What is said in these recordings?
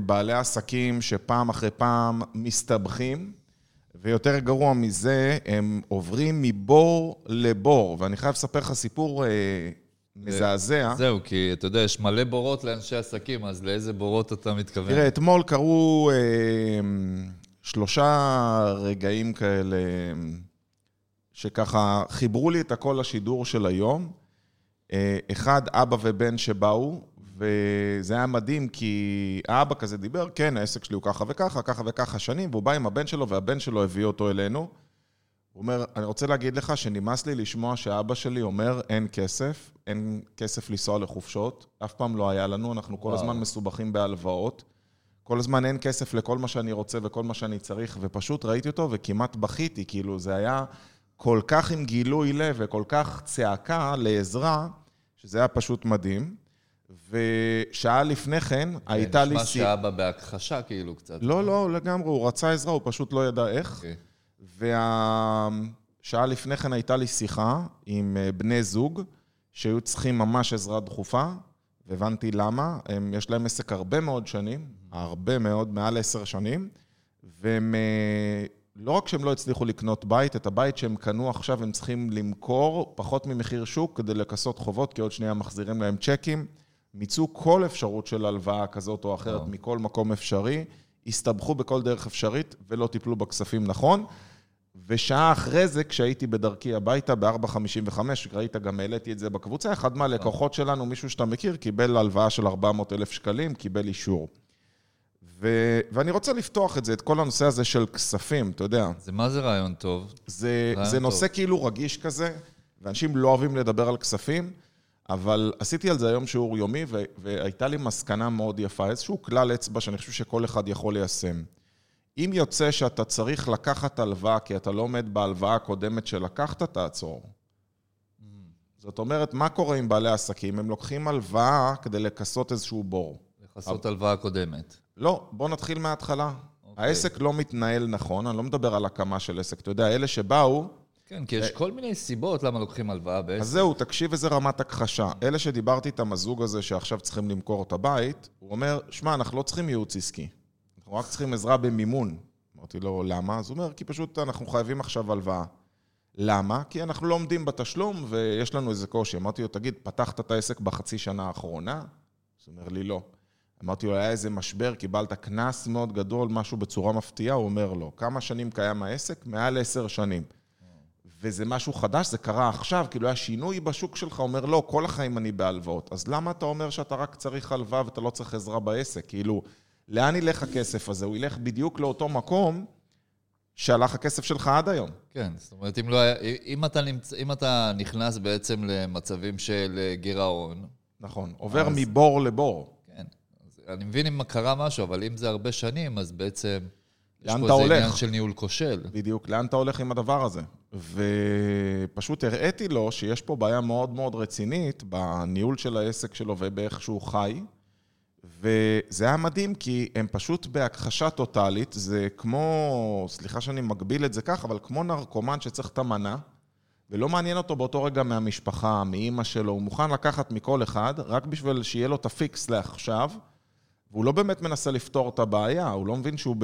בעלי עסקים שפעם אחרי פעם מסתבכים, ויותר גרוע מזה, הם עוברים מבור לבור. ואני חייב לספר לך סיפור אה, מזעזע. זהו, כי אתה יודע, יש מלא בורות לאנשי עסקים, אז לאיזה בורות אתה מתכוון? תראה, אתמול קרו אה, שלושה רגעים כאלה שככה חיברו לי את הכל לשידור של היום. אה, אחד, אבא ובן שבאו, וזה היה מדהים, כי האבא כזה דיבר, כן, העסק שלי הוא ככה וככה, ככה וככה שנים, והוא בא עם הבן שלו, והבן שלו הביא אותו אלינו. הוא אומר, אני רוצה להגיד לך שנמאס לי לשמוע שאבא שלי אומר, אין כסף, אין כסף לנסוע לחופשות, אף פעם לא היה לנו, אנחנו כל וואו. הזמן מסובכים בהלוואות. כל הזמן אין כסף לכל מה שאני רוצה וכל מה שאני צריך, ופשוט ראיתי אותו וכמעט בכיתי, כאילו זה היה כל כך עם גילוי לב וכל כך צעקה לעזרה, שזה היה פשוט מדהים. ושעה לפני כן הייתה לי... נשמע שאבא בהכחשה, כאילו, קצת. לא, לא, לגמרי, הוא רצה עזרה, הוא פשוט לא ידע איך. אוקיי. והשעה לפני כן הייתה לי שיחה עם אה, בני זוג שהיו צריכים ממש עזרה דחופה, והבנתי למה. הם, יש להם עסק הרבה מאוד שנים, הרבה מאוד, מעל עשר שנים, והם... אה, לא רק שהם לא הצליחו לקנות בית, את הבית שהם קנו עכשיו הם צריכים למכור פחות ממחיר שוק כדי לכסות חובות, כי עוד שנייה מחזירים להם צ'קים. מיצו כל אפשרות של הלוואה כזאת או אחרת וואו. מכל מקום אפשרי, הסתבכו בכל דרך אפשרית ולא טיפלו בכספים נכון. ושעה אחרי זה, כשהייתי בדרכי הביתה ב-4.55, ראית, גם העליתי את זה בקבוצה, אחד מהלקוחות שלנו, מישהו שאתה מכיר, קיבל הלוואה של 400 אלף שקלים, קיבל אישור. ו... ואני רוצה לפתוח את זה, את כל הנושא הזה של כספים, אתה יודע. זה מה זה רעיון טוב? זה, רעיון זה טוב. נושא כאילו רגיש כזה, ואנשים לא אוהבים לדבר על כספים, אבל עשיתי על זה היום שיעור יומי, והייתה לי מסקנה מאוד יפה, איזשהו כלל אצבע שאני חושב שכל אחד יכול ליישם. אם יוצא שאתה צריך לקחת הלוואה, כי אתה לא עומד בהלוואה הקודמת שלקחת, תעצור. זאת אומרת, מה קורה עם בעלי עסקים? הם לוקחים הלוואה כדי לכסות איזשהו בור. לכסות הלוואה קודמת. לא, בוא נתחיל מההתחלה. אוקיי. העסק לא מתנהל נכון, אני לא מדבר על הקמה של עסק. אתה יודע, אלה שבאו, כן, כי יש כל מיני סיבות למה לוקחים הלוואה בעסק. אז זהו, תקשיב איזה רמת הכחשה. אלה שדיברתי איתם, הזוג הזה שעכשיו צריכים למכור את הבית, הוא אומר, שמע, אנחנו לא צריכים ייעוץ עסקי. אנחנו רק צריכים עזרה במימון. אמרתי לו, למה? אז הוא אומר, כי פשוט אנחנו חייבים עכשיו הלוואה. למה? כי אנחנו לא עומדים בתשלום ויש לנו איזה קושי. אמרתי לו, תגיד, פתחת את העסק בחצי שנה האחרונה? אז הוא אומר לי, לא. אמרתי לו, היה איזה משבר, קיבלת קנס מאוד גדול, משהו בצורה מפתיעה? הוא אומר, לא. כמה שנים קיים העסק? מעל עשר שנים. וזה משהו חדש, זה קרה עכשיו, כאילו היה שינוי בשוק שלך, אומר, לא, כל החיים אני בהלוואות. אז למה אתה אומר שאתה רק צריך הלוואה ואתה לא צריך עזרה בעסק? כאילו, לאן ילך הכסף הזה? הוא ילך בדיוק לאותו מקום שהלך הכסף שלך עד היום. כן, זאת אומרת, אם, לא היה, אם, אתה נמצ... אם אתה נכנס בעצם למצבים של אה, גירעון, נכון. עובר אז- מבור לבור. כן, אז אני מבין אם קרה משהו, אבל אם זה הרבה שנים, אז בעצם... לאן יש אתה פה איזה הולך? עניין של ניהול כושל. בדיוק, לאן אתה הולך עם הדבר הזה? ופשוט הראיתי לו שיש פה בעיה מאוד מאוד רצינית בניהול של העסק שלו ובאיך שהוא חי. וזה היה מדהים, כי הם פשוט בהכחשה טוטאלית, זה כמו, סליחה שאני מקביל את זה כך, אבל כמו נרקומן שצריך את המנה, ולא מעניין אותו באותו רגע מהמשפחה, מאימא שלו, הוא מוכן לקחת מכל אחד, רק בשביל שיהיה לו את ה fix לעכשיו, והוא לא באמת מנסה לפתור את הבעיה, הוא לא מבין שהוא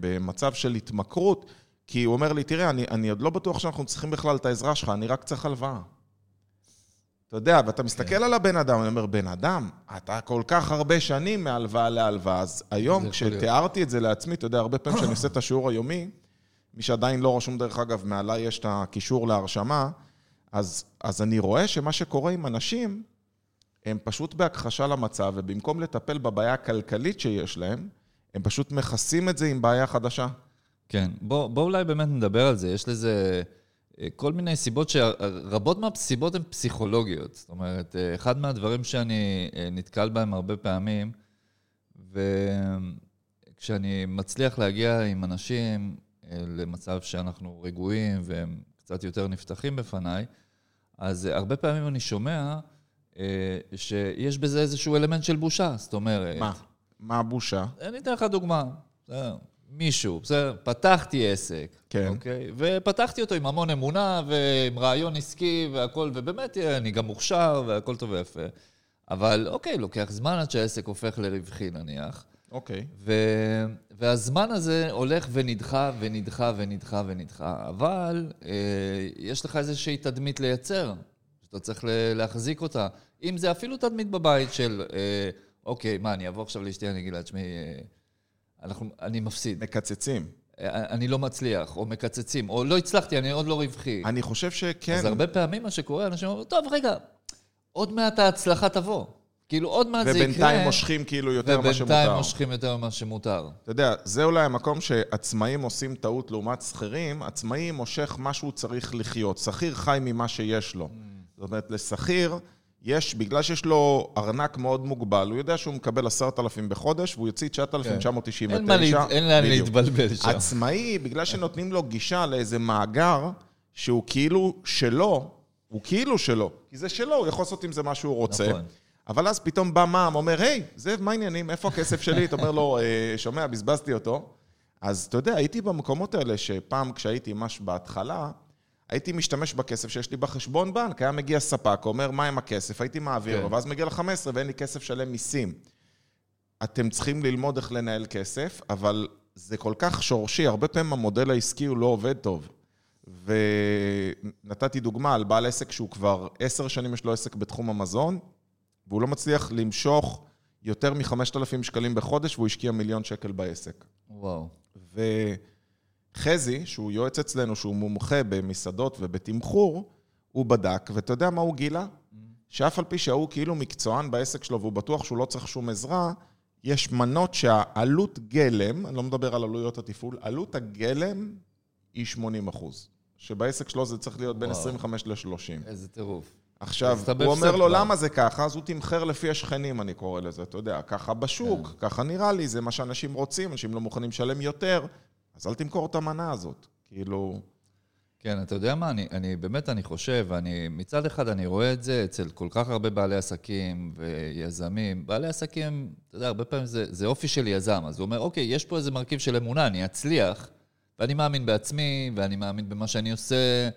במצב של התמכרות, כי הוא אומר לי, תראה, אני, אני עוד לא בטוח שאנחנו צריכים בכלל את העזרה שלך, אני רק צריך הלוואה. אתה יודע, ואתה מסתכל על הבן אדם, אני אומר, בן אדם, אתה כל כך הרבה שנים מהלוואה להלוואה, אז היום. כשתיארתי את זה לעצמי, אתה יודע, הרבה פעמים כשאני עושה את השיעור היומי, מי שעדיין לא רשום, דרך אגב, מעליי יש את הקישור להרשמה, אז, אז אני רואה שמה שקורה עם אנשים, הם פשוט בהכחשה למצב, ובמקום לטפל בבעיה הכלכלית שיש להם, הם פשוט מכסים את זה עם בעיה חדשה. כן, בוא, בוא אולי באמת נדבר על זה. יש לזה אה, כל מיני סיבות, שרבות מהסיבות הן פסיכולוגיות. זאת אומרת, אה, אחד מהדברים שאני אה, נתקל בהם הרבה פעמים, וכשאני מצליח להגיע עם אנשים למצב שאנחנו רגועים והם קצת יותר נפתחים בפניי, אז הרבה פעמים אני שומע שיש בזה איזשהו אלמנט של בושה. זאת אומרת... מה? מה הבושה? אני אתן לך דוגמה. מישהו, בסדר, פתחתי עסק. כן. אוקיי? ופתחתי אותו עם המון אמונה ועם רעיון עסקי והכל, ובאמת אני גם מוכשר והכל טוב ויפה. אבל אוקיי, לוקח זמן עד שהעסק הופך לרווחי נניח. אוקיי. ו... והזמן הזה הולך ונדחה ונדחה ונדחה ונדחה, אבל אה, יש לך איזושהי תדמית לייצר, שאתה צריך להחזיק אותה. אם זה אפילו תדמית בבית של, אה, אוקיי, מה, אני אבוא עכשיו לאשתי, אני אגיד לה, תשמעי, אה, אנחנו, אני מפסיד. מקצצים. אה, אני לא מצליח, או מקצצים, או לא הצלחתי, אני עוד לא רווחי. אני חושב שכן. אז הרבה פעמים מה שקורה, אנשים אומרים, טוב, רגע, עוד מעט ההצלחה תבוא. כאילו, עוד מעט זה יקרה. ובינתיים מושכים כאילו יותר ממה שמותר. ובינתיים מושכים יותר ממה שמותר. אתה יודע, זה אולי המקום שעצמאים עושים טעות לעומת שכירים. עצמאי מושך מה שהוא צריך לחיות. שכיר חי ממה שיש לו. זאת אומרת, לשכיר... יש, בגלל שיש לו ארנק מאוד מוגבל, הוא יודע שהוא מקבל עשרת אלפים בחודש, והוא יוציא 9,999. כן. אין לאן להתבלבל שם. עצמאי, בגלל שנותנים לו גישה לאיזה מאגר, שהוא כאילו שלו, הוא כאילו שלו, כי זה שלו, הוא יכול לעשות עם זה מה שהוא רוצה. נכון. אבל אז פתאום בא מע"מ, אומר, היי, זה, מה העניינים? איפה הכסף שלי? אתה אומר לו, אה, שומע, בזבזתי אותו. אז אתה יודע, הייתי במקומות האלה שפעם כשהייתי ממש בהתחלה, הייתי משתמש בכסף שיש לי בחשבון בנק, היה מגיע ספק, אומר, מה עם הכסף? הייתי מעביר לו, כן. ואז מגיע ל-15 ואין לי כסף שלם מיסים. אתם צריכים ללמוד איך לנהל כסף, אבל זה כל כך שורשי, הרבה פעמים המודל העסקי הוא לא עובד טוב. ונתתי דוגמה על בעל עסק שהוא כבר עשר שנים יש לו עסק בתחום המזון, והוא לא מצליח למשוך יותר מ-5,000 שקלים בחודש, והוא השקיע מיליון שקל בעסק. וואו. ו... חזי, שהוא יועץ אצלנו, שהוא מומחה במסעדות ובתמחור, הוא בדק, ואתה יודע מה הוא גילה? שאף על פי שההוא כאילו מקצוען בעסק שלו והוא בטוח שהוא לא צריך שום עזרה, יש מנות שהעלות גלם, אני לא מדבר על עלויות התפעול, עלות הגלם היא 80 אחוז. שבעסק שלו זה צריך להיות בין וואו. 25 ל-30. איזה טירוף. עכשיו, הוא אומר לו, למה זה ככה? אז הוא תמחר לפי השכנים, אני קורא לזה, אתה יודע, ככה בשוק, כן. ככה נראה לי, זה מה שאנשים רוצים, אנשים לא מוכנים לשלם יותר, אז אל תמכור את המנה הזאת. כאילו... כן, אתה יודע מה, אני, אני באמת, אני חושב, אני, מצד אחד אני רואה את זה אצל כל כך הרבה בעלי עסקים ויזמים. בעלי עסקים, אתה יודע, הרבה פעמים זה, זה אופי של יזם. אז הוא אומר, אוקיי, יש פה איזה מרכיב של אמונה, אני אצליח, ואני מאמין בעצמי, ואני מאמין במה שאני עושה,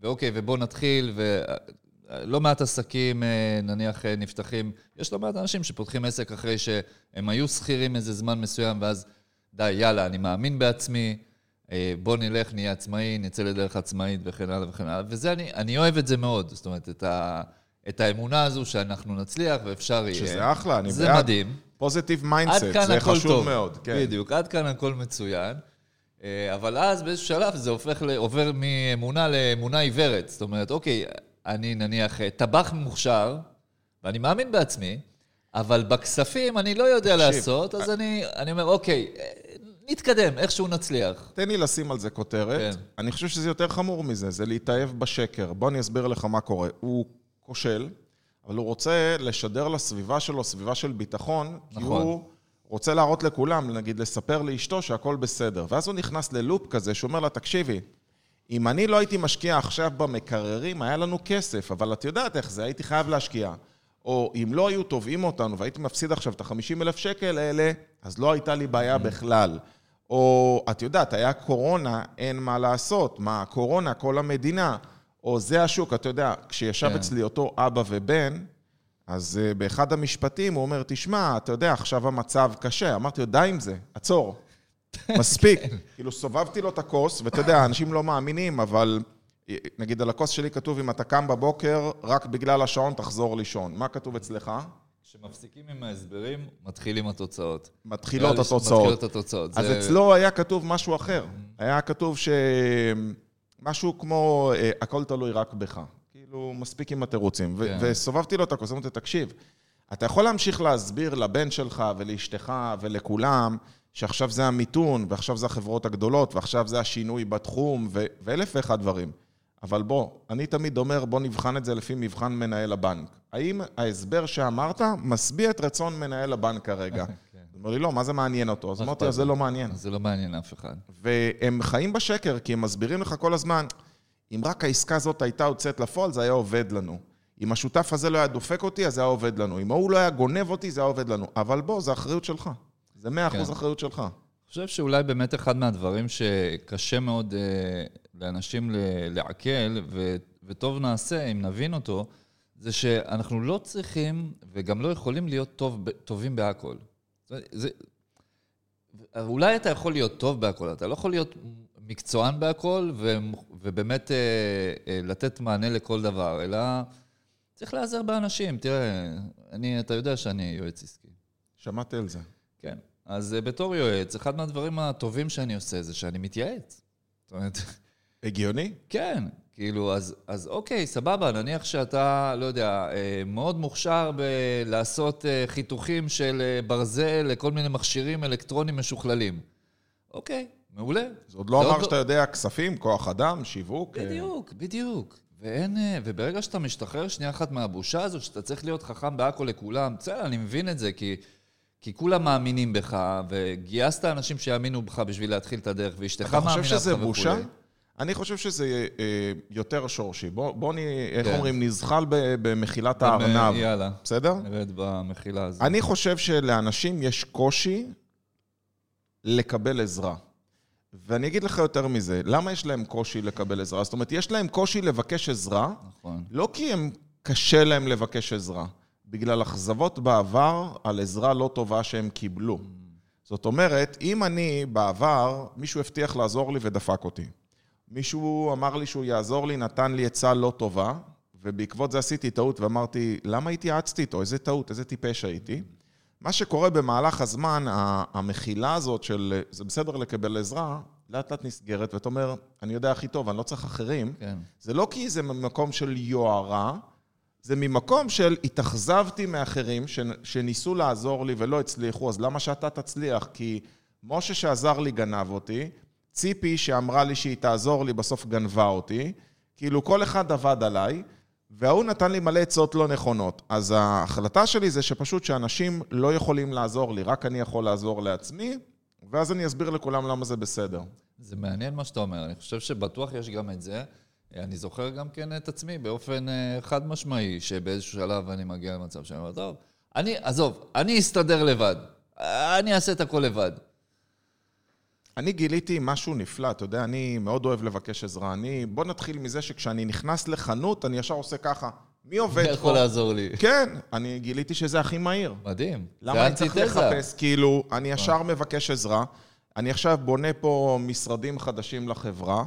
ואוקיי, ובוא נתחיל, ולא מעט עסקים, אה, נניח, אה, נפתחים. יש לא מעט אנשים שפותחים עסק אחרי שהם היו שכירים איזה זמן מסוים, ואז... די, יאללה, אני מאמין בעצמי, אה, בוא נלך, נהיה עצמאי, נצא לדרך עצמאית וכן הלאה וכן הלאה. וזה, אני, אני אוהב את זה מאוד. זאת אומרת, את, ה, את האמונה הזו שאנחנו נצליח ואפשר יהיה. שזה אחלה, אני זה בעד. זה מדהים. positive mindset, זה חשוב טוב. מאוד. כן. בדיוק, עד כאן הכל מצוין. אה, אבל אז באיזשהו שלב זה הופך, עובר מאמונה לאמונה עיוורת. זאת אומרת, אוקיי, אני נניח אה, טבח מוכשר, ואני מאמין בעצמי, אבל בכספים אני לא יודע תקשיב, לעשות, אז אני, אני אומר, אוקיי, נתקדם, איכשהו נצליח. תן לי לשים על זה כותרת. כן. אני חושב שזה יותר חמור מזה, זה להתאהב בשקר. בוא אני אסביר לך מה קורה. הוא כושל, אבל הוא רוצה לשדר לסביבה שלו סביבה של ביטחון, נכון. כי הוא רוצה להראות לכולם, נגיד, לספר לאשתו שהכל בסדר. ואז הוא נכנס ללופ כזה, שאומר לה, תקשיבי, אם אני לא הייתי משקיע עכשיו במקררים, היה לנו כסף, אבל את יודעת איך זה, הייתי חייב להשקיע. או אם לא היו תובעים אותנו והייתי מפסיד עכשיו את ה-50 אלף שקל האלה, אז לא הייתה לי בעיה בכלל. או, את יודעת, היה קורונה, אין מה לעשות. מה, קורונה, כל המדינה. או זה השוק, אתה יודע, כשישב כן. אצלי אותו אבא ובן, אז uh, באחד המשפטים הוא אומר, תשמע, אתה יודע, עכשיו המצב קשה. אמרתי לו, די עם זה, עצור. מספיק. כן. כאילו, סובבתי לו את הכוס, ואתה יודע, אנשים לא מאמינים, אבל נגיד על הכוס שלי כתוב, אם אתה קם בבוקר, רק בגלל השעון תחזור לישון. מה כתוב אצלך? כשמפסיקים עם ההסברים, מתחילים התוצאות. מתחילות התוצאות. מתחילות התוצאות. אז זה... אצלו היה כתוב משהו אחר. היה כתוב ש... משהו כמו, אה, הכל תלוי רק בך. כאילו, מספיק עם התירוצים. כן. וסובבתי לו את הכוס, אמרתי, תקשיב, אתה יכול להמשיך להסביר לבן שלך ולאשתך ולכולם, שעכשיו זה המיתון, ועכשיו זה החברות הגדולות, ועכשיו זה השינוי בתחום, ואלף ואחד דברים. אבל בוא, אני תמיד אומר, בוא נבחן את זה לפי מבחן מנהל הבנק. האם ההסבר שאמרת משביע את רצון מנהל הבנק כרגע? כן. הוא אומר לי, לא, מה זה מעניין אותו? אז אמרתי, זה לא מעניין. זה לא מעניין אף אחד. והם חיים בשקר, כי הם מסבירים לך כל הזמן, אם רק העסקה הזאת הייתה יוצאת לפועל, זה היה עובד לנו. אם השותף הזה לא היה דופק אותי, אז זה היה עובד לנו. אם ההוא לא היה גונב אותי, זה היה עובד לנו. אבל בוא, זה אחריות שלך. זה מאה אחוז כן. אחריות שלך. אני חושב שאולי באמת אחד מהדברים שקשה מאוד אה, לאנשים לעכל, ו, וטוב נעשה אם נבין אותו, זה שאנחנו לא צריכים וגם לא יכולים להיות טוב, טובים בהכל. זה, זה, אולי אתה יכול להיות טוב בהכל, אתה לא יכול להיות מקצוען בהכל, ו, ובאמת אה, אה, לתת מענה לכל דבר, אלא צריך להיעזר באנשים. תראה, אני, אתה יודע שאני יועץ עסקי. שמעתי על זה. כן. אז אה, בתור יועץ, אחד מהדברים הטובים שאני עושה זה שאני מתייעץ. זאת אומרת... הגיוני? כן, כאילו, אז, אז אוקיי, סבבה, נניח שאתה, לא יודע, אה, מאוד מוכשר בלעשות אה, חיתוכים של ברזל לכל מיני מכשירים אלקטרוניים משוכללים. אוקיי, מעולה. זה עוד לא אמר לא- שאתה יודע כספים, כוח אדם, שיווק. בדיוק, בדיוק. ואין, וברגע שאתה משתחרר שנייה אחת מהבושה הזאת, שאתה צריך להיות חכם בהכל לכולם, בסדר, אני מבין את זה, כי... כי כולם מאמינים בך, וגייסת אנשים שיאמינו בך בשביל להתחיל את הדרך, ואשתך מאמינה בך וכולי. אתה חושב שזה בושה? אני חושב שזה אה, יותר שורשי. בוא, בוא נ... איך כן. אומרים, נזחל במחילת הארנב. יאללה. בסדר? נרד במחילה הזאת. אני חושב שלאנשים יש קושי לקבל עזרה. ואני אגיד לך יותר מזה, למה יש להם קושי לקבל עזרה? זאת אומרת, יש להם קושי לבקש עזרה, נכון. לא כי הם קשה להם לבקש עזרה. בגלל אכזבות בעבר על עזרה לא טובה שהם קיבלו. זאת אומרת, אם אני בעבר, מישהו הבטיח לעזור לי ודפק אותי. מישהו אמר לי שהוא יעזור לי, נתן לי עצה לא טובה, ובעקבות זה עשיתי טעות ואמרתי, למה התייעצתי איתו? איזה טעות, איזה טיפש הייתי. מה שקורה במהלך הזמן, המחילה הזאת של זה בסדר לקבל עזרה, לאט לאט נסגרת, ואתה אומר, אני יודע הכי טוב, אני לא צריך אחרים. כן. זה לא כי זה מקום של יוהרה, זה ממקום של התאכזבתי מאחרים שניסו לעזור לי ולא הצליחו, אז למה שאתה תצליח? כי משה שעזר לי גנב אותי, ציפי שאמרה לי שהיא תעזור לי בסוף גנבה אותי, כאילו כל אחד עבד עליי, וההוא נתן לי מלא עצות לא נכונות. אז ההחלטה שלי זה שפשוט שאנשים לא יכולים לעזור לי, רק אני יכול לעזור לעצמי, ואז אני אסביר לכולם למה זה בסדר. זה מעניין מה שאתה אומר, אני חושב שבטוח יש גם את זה. אני זוכר גם כן את עצמי באופן אה, חד משמעי, שבאיזשהו שלב אני מגיע למצב שאני אומר, טוב, אני, עזוב, אני אסתדר לבד. אני אעשה את הכל לבד. אני גיליתי משהו נפלא, אתה יודע, אני מאוד אוהב לבקש עזרה. אני, בוא נתחיל מזה שכשאני נכנס לחנות, אני ישר עושה ככה. מי עובד פה? יכול לעזור לי? כן, אני גיליתי שזה הכי מהיר. מדהים. למה אני צריך לחפש? כאילו, אני ישר מבקש עזרה. אני עכשיו בונה פה משרדים חדשים לחברה.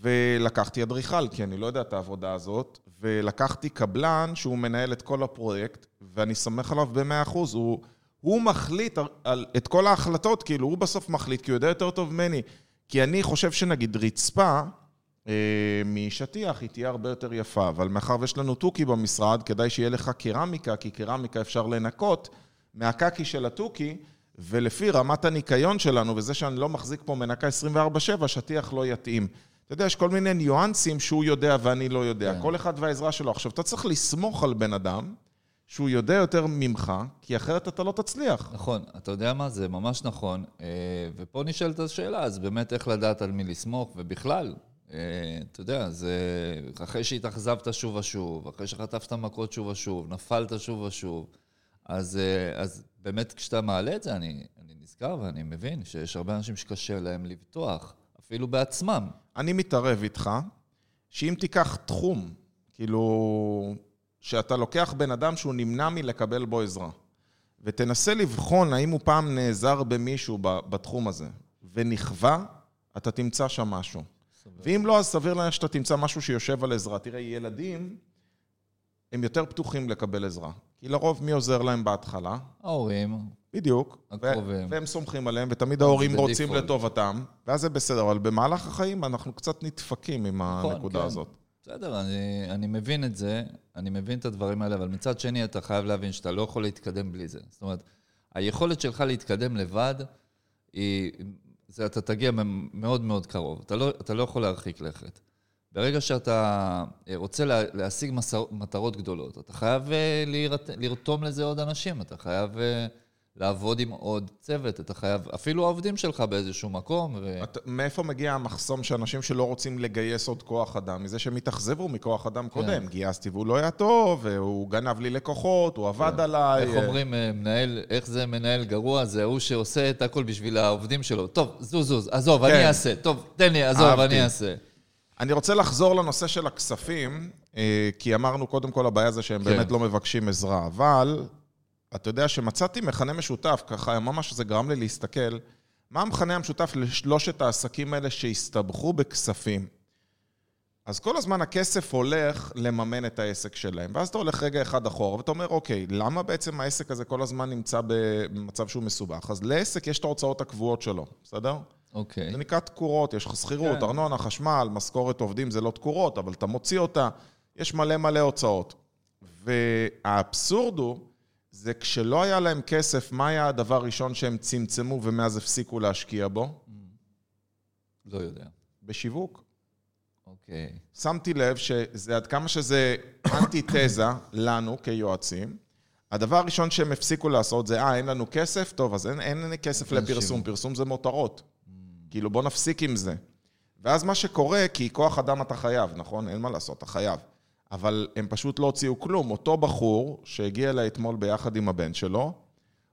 ולקחתי אדריכל, כי אני לא יודע את העבודה הזאת, ולקחתי קבלן שהוא מנהל את כל הפרויקט, ואני סומך עליו ב-100%. הוא, הוא מחליט על, את כל ההחלטות, כאילו, הוא בסוף מחליט, כי הוא יודע יותר טוב ממני. כי אני חושב שנגיד רצפה אה, משטיח היא תהיה הרבה יותר יפה, אבל מאחר ויש לנו תוכי במשרד, כדאי שיהיה לך קרמיקה, כי קרמיקה אפשר לנקות מהקקי של התוכי, ולפי רמת הניקיון שלנו, וזה שאני לא מחזיק פה מנקה 24/7, שטיח לא יתאים. אתה יודע, יש כל מיני ניואנסים שהוא יודע ואני לא יודע. כן. כל אחד והעזרה שלו. עכשיו, אתה צריך לסמוך על בן אדם שהוא יודע יותר ממך, כי אחרת אתה לא תצליח. נכון, אתה יודע מה? זה ממש נכון. אה, ופה נשאלת השאלה, אז באמת איך לדעת על מי לסמוך, ובכלל, אה, אתה יודע, זה אחרי שהתאכזבת שוב ושוב, אחרי שחטפת מכות שוב ושוב, נפלת שוב ושוב, אז, אה, אז באמת כשאתה מעלה את זה, אני, אני נזכר ואני מבין שיש הרבה אנשים שקשה להם לבטוח, אפילו בעצמם. אני מתערב איתך, שאם תיקח תחום, כאילו, שאתה לוקח בן אדם שהוא נמנע מלקבל בו עזרה, ותנסה לבחון האם הוא פעם נעזר במישהו בתחום הזה, ונכווה, אתה תמצא שם משהו. סביר. ואם לא, אז סביר להניח שאתה תמצא משהו שיושב על עזרה. תראה, ילדים הם יותר פתוחים לקבל עזרה. כי לרוב מי עוזר להם בהתחלה? ההורים. בדיוק. הקרובים. והם סומכים עליהם, ותמיד ההורים רוצים. לטובתם, ואז זה בסדר, אבל במהלך החיים אנחנו קצת נדפקים עם נכון, הנקודה כן. הזאת. בסדר, אני, אני מבין את זה, אני מבין את הדברים האלה, אבל מצד שני אתה חייב להבין שאתה לא יכול להתקדם בלי זה. זאת אומרת, היכולת שלך להתקדם לבד, היא, זה, אתה תגיע מאוד מאוד קרוב. אתה לא, אתה לא יכול להרחיק לכת. ברגע שאתה רוצה להשיג מטרות גדולות, אתה חייב אה, לרתום לזה עוד אנשים, אתה חייב אה, לעבוד עם עוד צוות, אתה חייב, אפילו העובדים שלך באיזשהו מקום. ו... את, מאיפה מגיע המחסום שאנשים שלא רוצים לגייס עוד כוח אדם? מזה שהם התאכזבו מכוח אדם כן. קודם. גייסתי והוא לא היה טוב, והוא גנב לי לקוחות, הוא עבד כן. עליי. איך אומרים, אה, מנהל, איך זה מנהל גרוע? זה הוא שעושה את הכל בשביל העובדים שלו. טוב, זוז, זוז, עזוב, כן. אני אעשה. טוב, תן לי, עזוב, אהבתי. אני אעשה. אני רוצה לחזור לנושא של הכספים, אה, כי אמרנו קודם כל הבעיה זה שהם כן. באמת לא מבקשים עזרה, אבל אתה יודע שמצאתי מכנה משותף, ככה ממש זה גרם לי להסתכל, מה המכנה המשותף לשלושת העסקים האלה שהסתבכו בכספים? אז כל הזמן הכסף הולך לממן את העסק שלהם, ואז אתה הולך רגע אחד אחורה, ואתה אומר, אוקיי, למה בעצם העסק הזה כל הזמן נמצא במצב שהוא מסובך? אז לעסק יש את ההוצאות הקבועות שלו, בסדר? אוקיי. זה נקרא תקורות, יש לך שכירות, כן. ארנונה, חשמל, משכורת עובדים זה לא תקורות, אבל אתה מוציא אותה, יש מלא מלא הוצאות. והאבסורד הוא, זה כשלא היה להם כסף, מה היה הדבר הראשון שהם צמצמו ומאז הפסיקו להשקיע בו? לא יודע. בשיווק. אוקיי. שמתי לב שזה עד כמה שזה אנטיתזה לנו כיועצים. הדבר הראשון שהם הפסיקו לעשות זה, אה, אין לנו כסף? טוב, אז אין, אין לי כסף לפרסום. פרסום זה מותרות. כאילו, בוא נפסיק עם זה. ואז מה שקורה, כי כוח אדם אתה חייב, נכון? אין מה לעשות, אתה חייב. אבל הם פשוט לא הוציאו כלום. אותו בחור שהגיע אליי אתמול ביחד עם הבן שלו,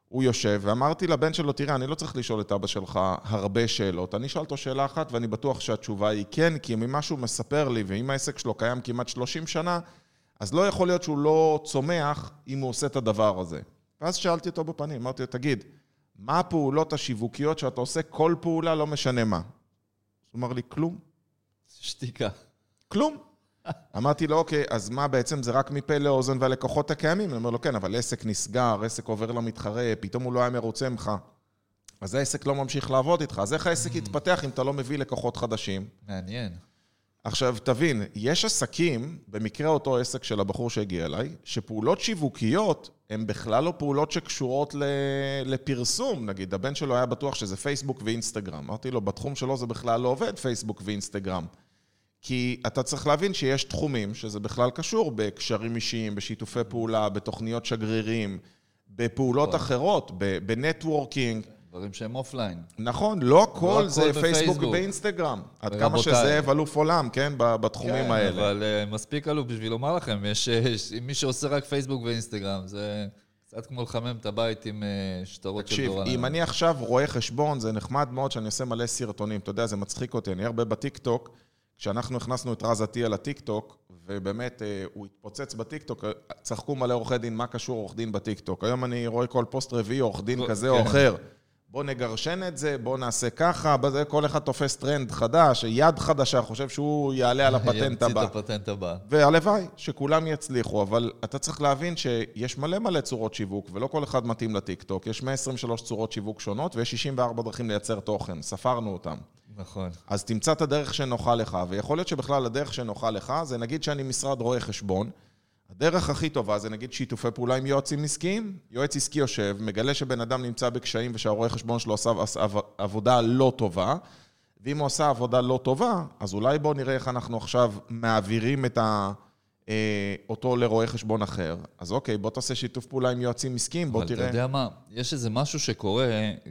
הוא יושב, ואמרתי לבן שלו, תראה, אני לא צריך לשאול את אבא שלך הרבה שאלות. אני אשאל אותו שאלה אחת, ואני בטוח שהתשובה היא כן, כי ממה שהוא מספר לי, ואם העסק שלו קיים כמעט 30 שנה, אז לא יכול להיות שהוא לא צומח אם הוא עושה את הדבר הזה. ואז שאלתי אותו בפנים, אמרתי לו, תגיד, מה הפעולות השיווקיות שאתה עושה כל פעולה, לא משנה מה? אז הוא אמר לי, כלום. שתיקה. כלום. אמרתי לו, אוקיי, אז מה בעצם זה רק מפה לאוזן והלקוחות הקיימים? אני אומר לו, כן, אבל עסק נסגר, עסק עובר למתחרה, פתאום הוא לא היה מרוצה ממך. אז העסק לא ממשיך לעבוד איתך. אז איך העסק יתפתח אם אתה לא מביא לקוחות חדשים? מעניין. עכשיו, תבין, יש עסקים, במקרה אותו עסק של הבחור שהגיע אליי, שפעולות שיווקיות הן בכלל לא פעולות שקשורות לפרסום. נגיד, הבן שלו היה בטוח שזה פייסבוק ואינסטגרם. אמרתי לו, בתחום שלו זה בכלל לא עובד, פייסבוק ואינסטגרם. כי אתה צריך להבין שיש תחומים שזה בכלל קשור בקשרים אישיים, בשיתופי פעולה, בתוכניות שגרירים, בפעולות אחרות, ב- ב networking. דברים שהם offline. נכון, לא הכל הכל זה פייסבוק בפייסבוק. ואינסטגרם. עד כמה. שזאב אלוף עולם, כן, בתחומים כן, האלה. אבל אה, מספיק עלוב בשביל לומר לכם, יש, יש מי שעושה רק פייסבוק ואינסטגרם, זה קצת כמו לחמם את הבית עם uh, שטרות של תקשיב, דורן. אם אני עכשיו רואה חשבון, זה נחמד מאוד שאני עושה מלא סרטונים. אתה יודע, זה מצחיק אותי. אני הרבה בטיקטוק, כשאנחנו הכנסנו את רז עטיה לטיקטוק, ובאמת, אה, הוא התפוצץ בטיקטוק, צחקו מלא עורכי דין, מה קשור עורך דין בטיקטוק? היום אני רואה כל פוסט רביעי עורך דין כן. כזה או אחר. בוא נגרשן את זה, בוא נעשה ככה, בזה כל אחד תופס טרנד חדש, יד חדשה, חושב שהוא יעלה על הפטנט ימציא הבא. את הפטנט הבא. והלוואי שכולם יצליחו, אבל אתה צריך להבין שיש מלא מלא צורות שיווק, ולא כל אחד מתאים לטיקטוק. יש 123 צורות שיווק שונות, ויש 64 דרכים לייצר תוכן, ספרנו אותם. נכון. אז תמצא את הדרך שנוחה לך, ויכול להיות שבכלל הדרך שנוחה לך, זה נגיד שאני משרד רואה חשבון, הדרך הכי טובה זה נגיד שיתופי פעולה עם יועצים עסקיים. יועץ עסקי יושב, מגלה שבן אדם נמצא בקשיים ושהרואה חשבון שלו עשה עבודה לא טובה, ואם הוא עשה עבודה לא טובה, אז אולי בואו נראה איך אנחנו עכשיו מעבירים את ה... אה, אותו לרואה חשבון אחר. אז אוקיי, בוא תעשה שיתוף פעולה עם יועצים עסקיים, בוא אבל תראה. אתה יודע מה, יש איזה משהו שקורה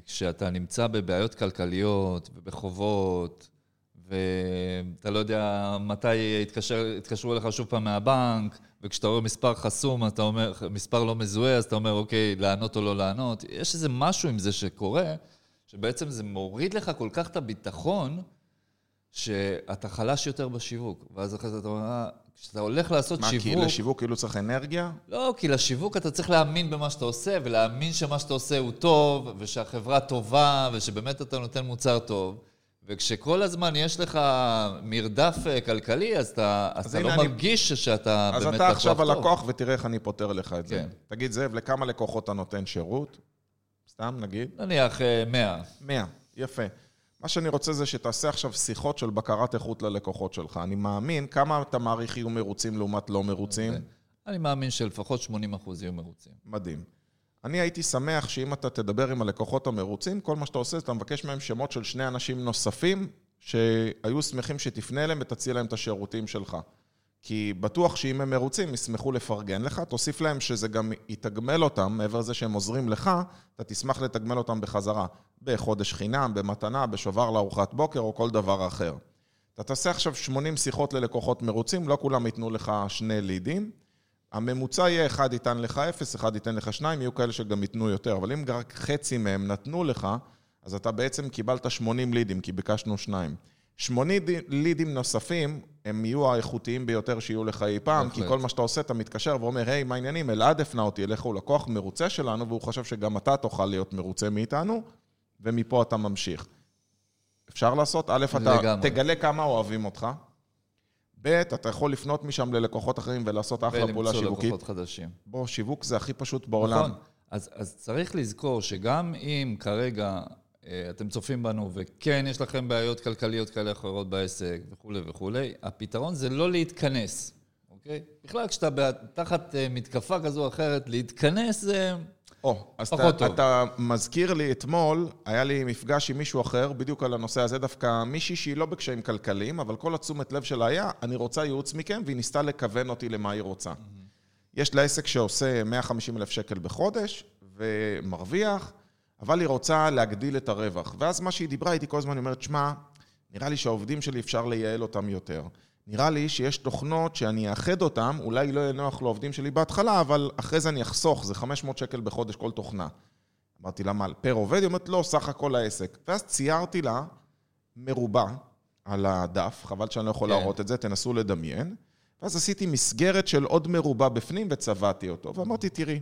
כשאתה נמצא בבעיות כלכליות ובחובות, ואתה לא יודע מתי יתקשר, יתקשרו אליך שוב פעם מהבנק, וכשאתה רואה מספר חסום, אתה אומר, מספר לא מזוהה, אז אתה אומר, אוקיי, לענות או לא לענות. יש איזה משהו עם זה שקורה, שבעצם זה מוריד לך כל כך את הביטחון, שאתה חלש יותר בשיווק. ואז אחרי זה אתה אומר, "אה, כשאתה הולך לעשות מה, שיווק... כי לשיווק כאילו צריך אנרגיה? לא, כי לשיווק אתה צריך להאמין במה שאתה עושה, ולהאמין שמה שאתה עושה הוא טוב, ושהחברה טובה, ושבאמת אתה נותן מוצר טוב. וכשכל הזמן יש לך מרדף אה, כלכלי, אז אתה, אז אתה לא אני- מרגיש שאתה אז באמת אתה לקוח עכשיו טוב. הלקוח ותראה איך אני פותר לך את זה. כן. תגיד, זאב, לכמה לקוחות אתה נותן שירות? סתם, נגיד? נניח אה, 100. 100. יפה. מה שאני רוצה זה שתעשה עכשיו שיחות של בקרת איכות ללקוחות שלך. אני מאמין כמה אתה מעריך יהיו מרוצים לעומת לא מרוצים. אני מאמין שלפחות 80% יהיו מרוצים. מדהים. אני הייתי שמח שאם אתה תדבר עם הלקוחות המרוצים, כל מה שאתה עושה זה אתה מבקש מהם שמות של שני אנשים נוספים שהיו שמחים שתפנה אליהם ותציע להם את השירותים שלך. כי בטוח שאם הם מרוצים, ישמחו לפרגן לך, תוסיף להם שזה גם יתגמל אותם, מעבר לזה שהם עוזרים לך, אתה תשמח לתגמל אותם בחזרה. בחודש חינם, במתנה, בשובר לארוחת בוקר או כל דבר אחר. אתה תעשה עכשיו 80 שיחות ללקוחות מרוצים, לא כולם ייתנו לך שני לידים. הממוצע יהיה אחד ייתן לך אפס, אחד ייתן לך שניים, יהיו כאלה שגם ייתנו יותר. אבל אם רק חצי מהם נתנו לך, אז אתה בעצם קיבלת 80 לידים, כי ביקשנו שניים. 80 לידים נוספים, הם יהיו האיכותיים ביותר שיהיו לך אי פעם, כי. כל מה שאתה עושה, אתה מתקשר ואומר, היי, מה העניינים? אלעד הפנה אותי אליך, הוא לקוח מרוצה שלנו, והוא חושב שגם אתה תוכל להיות מרוצה מאיתנו. ומפה אתה ממשיך. אפשר לעשות? א', אתה לגמרי. תגלה כמה אוהבים אותך. ב', אתה יכול לפנות משם ללקוחות אחרים ולעשות אחלה פעולה ולמצוא שיווקית. לקוחות חדשים. בוא, שיווק זה הכי פשוט בעולם. נכון. אז, אז צריך לזכור שגם אם כרגע אתם צופים בנו, וכן, יש לכם בעיות כלכליות כאלה או אחרות בעסק וכולי וכולי, הפתרון זה לא להתכנס, אוקיי? בכלל, כשאתה תחת אה, מתקפה כזו או אחרת, להתכנס זה... או, אז אתה, טוב. אתה מזכיר לי, אתמול היה לי מפגש עם מישהו אחר, בדיוק על הנושא הזה, דווקא מישהי שהיא לא בקשיים כלכליים, אבל כל התשומת לב שלה היה, אני רוצה ייעוץ מכם, והיא ניסתה לכוון אותי למה היא רוצה. יש לה עסק שעושה 150 אלף שקל בחודש, ומרוויח, אבל היא רוצה להגדיל את הרווח. ואז מה שהיא דיברה איתי כל הזמן, היא אומרת, שמע, נראה לי שהעובדים שלי אפשר לייעל אותם יותר. נראה לי שיש תוכנות שאני אאחד אותם, אולי לא יהיה נוח לעובדים שלי בהתחלה, אבל אחרי זה אני אחסוך, זה 500 שקל בחודש כל תוכנה. אמרתי לה, מה, פר עובד? היא אומרת, לא, סך הכל העסק. ואז ציירתי לה מרובע על הדף, חבל שאני לא יכול כן. להראות את זה, תנסו לדמיין. ואז עשיתי מסגרת של עוד מרובע בפנים וצבעתי אותו, ואמרתי, תראי,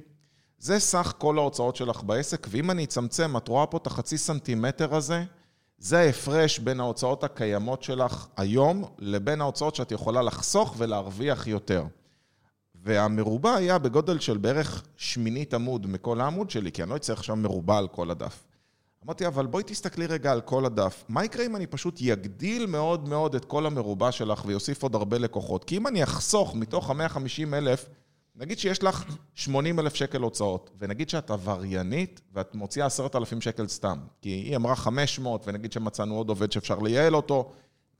זה סך כל ההוצאות שלך בעסק, ואם אני אצמצם, את רואה פה את החצי סנטימטר הזה, זה ההפרש בין ההוצאות הקיימות שלך היום לבין ההוצאות שאת יכולה לחסוך ולהרוויח יותר. והמרובע היה בגודל של בערך שמינית עמוד מכל העמוד שלי, כי אני לא אצטרך עכשיו מרובע על כל הדף. אמרתי, אבל בואי תסתכלי רגע על כל הדף. מה יקרה אם אני פשוט יגדיל מאוד מאוד את כל המרובע שלך ויוסיף עוד הרבה לקוחות? כי אם אני אחסוך מתוך ה-150 אלף, נגיד שיש לך 80 אלף שקל הוצאות, ונגיד שאת עבריינית ואת מוציאה 10,000 שקל סתם, כי היא אמרה 500, ונגיד שמצאנו עוד עובד שאפשר לייעל אותו,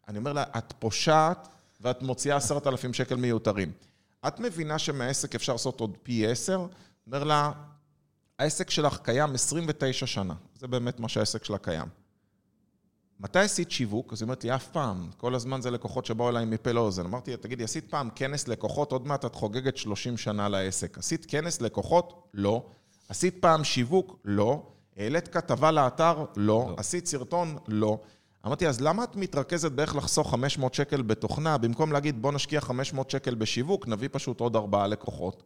אני אומר לה, את פושעת ואת מוציאה 10,000 שקל מיותרים. את מבינה שמהעסק אפשר לעשות עוד פי 10? אומר לה, העסק שלך קיים 29 שנה. זה באמת מה שהעסק שלה קיים. מתי עשית שיווק? אז היא אומרת לי, אף פעם. כל הזמן זה לקוחות שבאו אליי מפה לאוזן. אמרתי, תגידי, עשית פעם כנס לקוחות? עוד מעט את חוגגת 30 שנה לעסק. עשית כנס לקוחות? לא. עשית פעם שיווק? לא. העלית כתבה לאתר? לא. לא. עשית סרטון? לא. אמרתי, אז למה את מתרכזת באיך לחסוך 500 שקל בתוכנה, במקום להגיד, בוא נשקיע 500 שקל בשיווק, נביא פשוט עוד ארבעה לקוחות?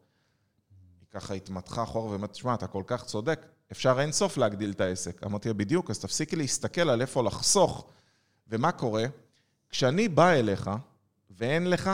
היא ככה התמתחה אחורה ואומרת, תשמע, אתה כל כך צודק, אפשר אין סוף להגדיל את העסק. אמרתי לה, בדיוק, אז תפסיקי להסתכל על איפה לחסוך. ומה קורה? כשאני בא אליך ואין לך,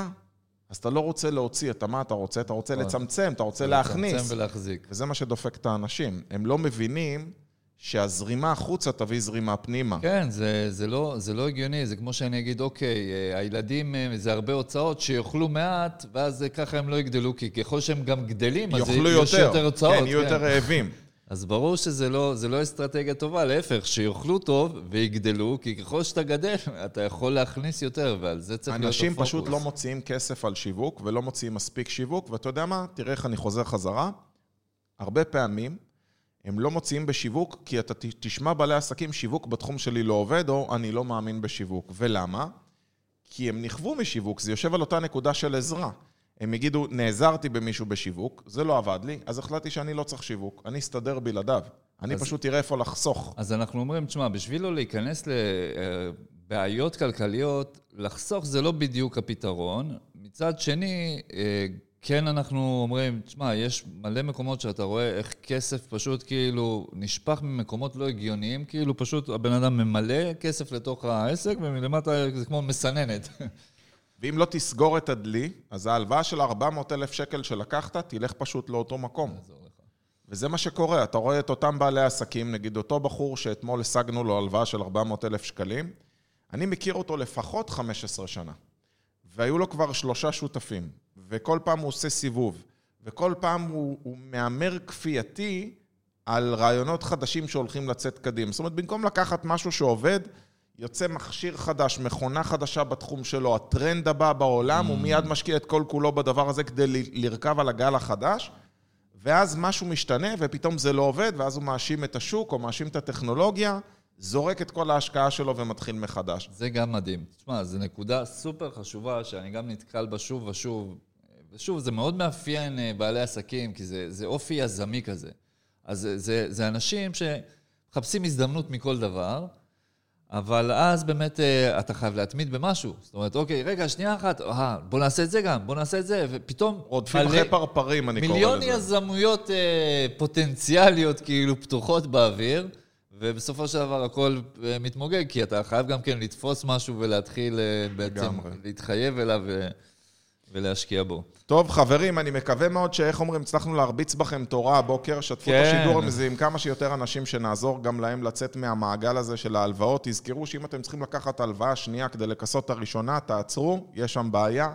אז אתה לא רוצה להוציא, אתה מה אתה רוצה? אתה רוצה נכון. לצמצם, אתה רוצה להכניס. לצמצם ולהחזיק. וזה מה שדופק את האנשים. הם לא מבינים שהזרימה החוצה תביא זרימה פנימה. כן, זה, זה, לא, זה לא הגיוני, זה כמו שאני אגיד, אוקיי, אה, הילדים אה, זה הרבה הוצאות, שיאכלו מעט, ואז אה, ככה הם לא יגדלו, כי ככל שהם גם גדלים, אז יש יותר. יותר הוצאות. כן, יהיו יותר רעבים. אז ברור שזה לא, לא אסטרטגיה טובה, להפך, שיאכלו טוב ויגדלו, כי ככל שאתה גדל, אתה יכול להכניס יותר, ועל זה צריך להיות אנשים הפוקוס. פשוט לא מוציאים כסף על שיווק ולא מוציאים מספיק שיווק, ואתה יודע מה? תראה איך אני חוזר חזרה. הרבה פעמים הם לא מוציאים בשיווק, כי אתה תשמע בעלי עסקים, שיווק בתחום שלי לא עובד, או אני לא מאמין בשיווק. ולמה? כי הם נכוו משיווק, זה יושב על אותה נקודה של עזרה. הם יגידו, נעזרתי במישהו בשיווק, זה לא עבד לי, אז החלטתי שאני לא צריך שיווק, אני אסתדר בלעדיו. אני אז- פשוט אראה איפה לחסוך. אז אנחנו אומרים, תשמע, בשביל לא להיכנס לבעיות כלכליות, לחסוך זה לא בדיוק הפתרון. מצד שני, אה, כן אנחנו אומרים, תשמע, יש מלא מקומות שאתה רואה איך כסף פשוט כאילו נשפך ממקומות לא הגיוניים, כאילו פשוט הבן אדם ממלא כסף לתוך העסק, ומלמטה זה כמו מסננת. ואם לא תסגור את הדלי, אז ההלוואה של 400 אלף שקל שלקחת, תלך פשוט לאותו מקום. וזה מה שקורה, אתה רואה את אותם בעלי עסקים, נגיד אותו בחור שאתמול השגנו לו הלוואה של 400 אלף שקלים, אני מכיר אותו לפחות 15 שנה. והיו לו כבר שלושה שותפים, וכל פעם הוא עושה סיבוב, וכל פעם הוא, הוא מהמר כפייתי על רעיונות חדשים שהולכים לצאת קדימה. זאת אומרת, במקום לקחת משהו שעובד, יוצא מכשיר חדש, מכונה חדשה בתחום שלו, הטרנד הבא בעולם, הוא מיד משקיע את כל כולו בדבר הזה כדי ל- לרכב על הגל החדש, ואז משהו משתנה ופתאום זה לא עובד, ואז הוא מאשים את השוק או מאשים את הטכנולוגיה, זורק את כל ההשקעה שלו ומתחיל מחדש. זה גם מדהים. תשמע, זו נקודה סופר חשובה, שאני גם נתקל בה שוב ושוב. ושוב, זה מאוד מאפיין אה, בעלי עסקים, כי זה, זה אופי יזמי כזה. אז זה, זה, זה אנשים שמחפשים הזדמנות מכל דבר, אבל אז באמת אה, אתה חייב להתמיד במשהו. זאת אומרת, אוקיי, רגע, שנייה אחת, אה, בוא נעשה את זה גם, בוא נעשה את זה, ופתאום... רודפים אחרי פרפרים, אני קורא לזה. מיליון יזמויות אה, פוטנציאליות כאילו פתוחות באוויר, ובסופו של דבר הכל אה, מתמוגג, כי אתה חייב גם כן לתפוס משהו ולהתחיל אה, בעצם לגמרי. להתחייב אליו ו- ולהשקיע בו. טוב, חברים, אני מקווה מאוד שאיך אומרים, הצלחנו להרביץ בכם תורה הבוקר, שתפו כן. את השידור הזה עם כמה שיותר אנשים שנעזור גם להם לצאת מהמעגל הזה של ההלוואות. תזכרו שאם אתם צריכים לקחת הלוואה שנייה כדי לכסות את הראשונה, תעצרו, יש שם בעיה.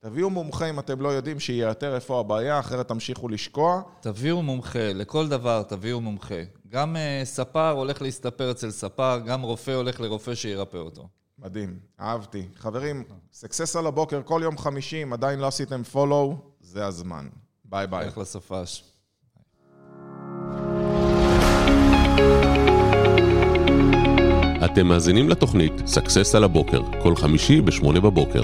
תביאו מומחה אם אתם לא יודעים שיאתר איפה הבעיה, אחרת תמשיכו לשקוע. תביאו מומחה, לכל דבר תביאו מומחה. גם uh, ספר הולך להסתפר אצל ספר, גם רופא הולך לרופא שירפא אותו. מדהים, אהבתי. חברים, סקסס על הבוקר כל יום חמישי, אם עדיין לא עשיתם follow, זה הזמן. ביי ביי. הולך לסופש. אתם מאזינים לתוכנית success על הבוקר, כל חמישי ב-8 בבוקר.